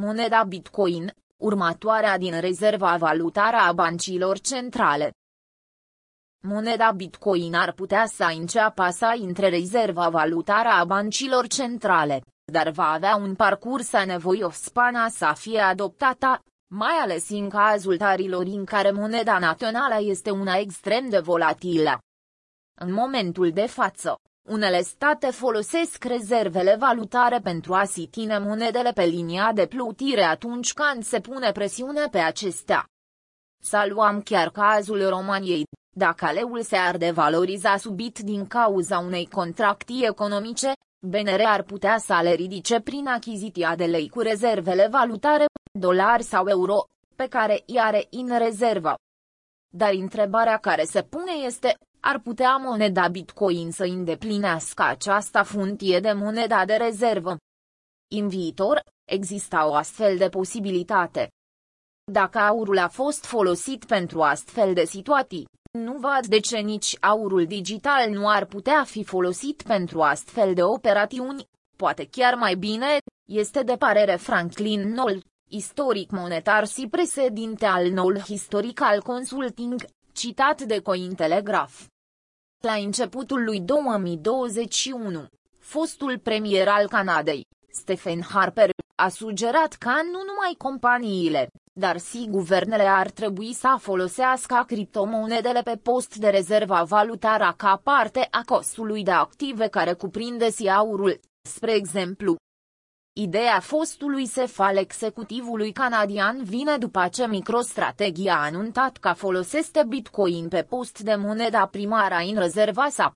moneda Bitcoin, următoarea din rezerva valutară a bancilor centrale. Moneda Bitcoin ar putea să înceapă să intre rezerva valutară a bancilor centrale, dar va avea un parcurs nevoios spana să fie adoptată, mai ales în cazul tarilor în care moneda națională este una extrem de volatilă. În momentul de față, unele state folosesc rezervele valutare pentru a sitine monedele pe linia de plutire atunci când se pune presiune pe acestea. Să luăm chiar cazul României, dacă leul se ar devaloriza subit din cauza unei contractii economice, BNR ar putea să le ridice prin achiziția de lei cu rezervele valutare, dolari sau euro, pe care i are în rezervă. Dar întrebarea care se pune este, ar putea moneda Bitcoin să îndeplinească această funtie de moneda de rezervă? În viitor, exista o astfel de posibilitate. Dacă aurul a fost folosit pentru astfel de situații, nu văd de ce nici aurul digital nu ar putea fi folosit pentru astfel de operațiuni, poate chiar mai bine, este de parere Franklin Knoll, istoric monetar și președinte al Knoll Historical Consulting, citat de Cointelegraph. La începutul lui 2021, fostul premier al Canadei, Stephen Harper, a sugerat că nu numai companiile, dar și guvernele ar trebui să folosească criptomonedele pe post de rezerva valutară ca parte a costului de active care cuprinde și aurul, spre exemplu. Ideea fostului sef al executivului canadian vine după ce MicroStrategy a anunțat că folosește Bitcoin pe post de moneda primară în rezerva sa.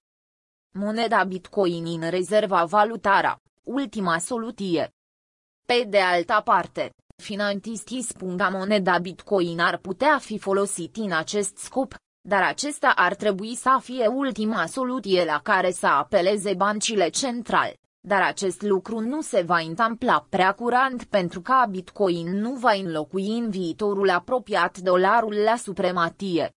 Moneda Bitcoin în rezerva valutară, ultima soluție. Pe de altă parte, finantistii spun că moneda Bitcoin ar putea fi folosit în acest scop, dar acesta ar trebui să fie ultima soluție la care să apeleze bancile centrale. Dar acest lucru nu se va întâmpla prea curant pentru că Bitcoin nu va înlocui în viitorul apropiat dolarul la suprematie.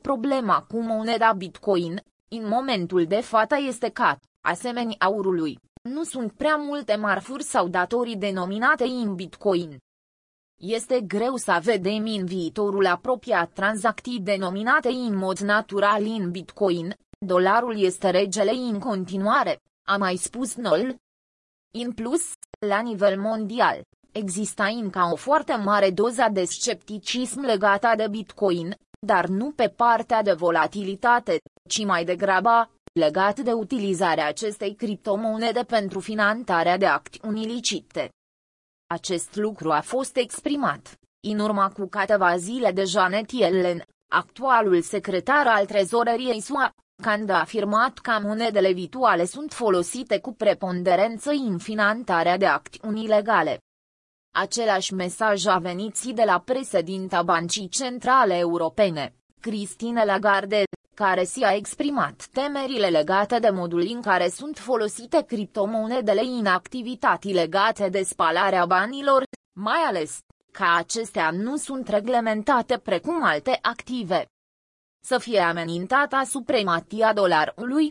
Problema cu moneda Bitcoin, în momentul de față este că, asemenea aurului, nu sunt prea multe marfuri sau datorii denominate în Bitcoin. Este greu să vedem în viitorul apropiat tranzacții denominate în mod natural în Bitcoin, dolarul este regele în continuare, a mai spus Noll. În plus, la nivel mondial, există încă o foarte mare doză de scepticism legată de Bitcoin, dar nu pe partea de volatilitate, ci mai degrabă, legat de utilizarea acestei criptomonede pentru finanțarea de acțiuni ilicite. Acest lucru a fost exprimat, în urma cu câteva zile de Janet Yellen, actualul secretar al trezoreriei SUA, când a afirmat că monedele virtuale sunt folosite cu preponderență în finanțarea de acțiuni ilegale. Același mesaj a venit și de la președinta Bancii Centrale Europene, Christine Lagarde, care s-a exprimat temerile legate de modul în care sunt folosite criptomonedele în activități legate de spalarea banilor, mai ales că acestea nu sunt reglementate precum alte active să fie amenintată suprematia dolarului?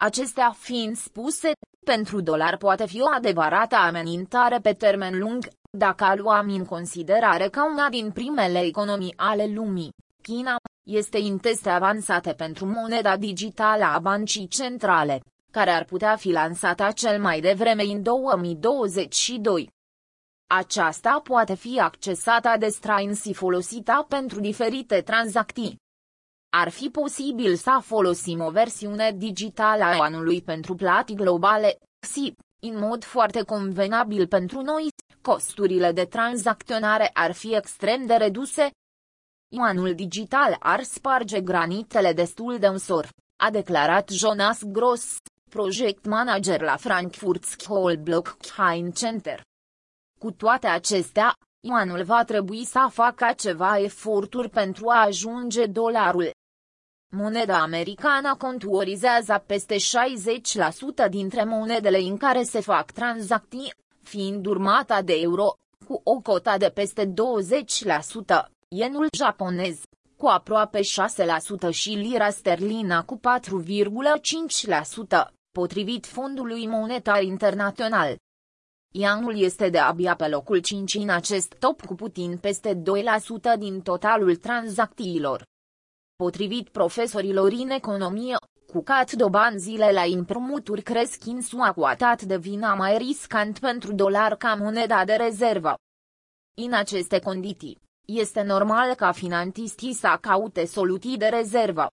Acestea fiind spuse, pentru dolar poate fi o adevărată amenințare pe termen lung, dacă luăm în considerare că una din primele economii ale lumii, China, este în teste avansate pentru moneda digitală a bancii centrale, care ar putea fi lansată cel mai devreme în 2022. Aceasta poate fi accesată de străini și folosită pentru diferite tranzacții. Ar fi posibil să folosim o versiune digitală a anului pentru plati globale, SIP, în mod foarte convenabil pentru noi, costurile de tranzacționare ar fi extrem de reduse. Anul digital ar sparge granitele destul de ușor, a declarat Jonas Gross, project manager la Frankfurt School Blockchain Center. Cu toate acestea, Ioanul va trebui să facă ceva eforturi pentru a ajunge dolarul Moneda americană contuorizează peste 60% dintre monedele în care se fac tranzacții, fiind urmata de euro, cu o cotă de peste 20%, yenul japonez, cu aproape 6% și lira sterlina cu 4,5%, potrivit Fondului Monetar Internațional. Ianul este de abia pe locul 5 în acest top cu putin peste 2% din totalul tranzacțiilor. Potrivit profesorilor în economie, cu cat dobanzile la împrumuturi cresc în SUA cu atât devina mai riscant pentru dolar ca moneda de rezervă. În aceste condiții, este normal ca finantistii să caute soluții de rezervă.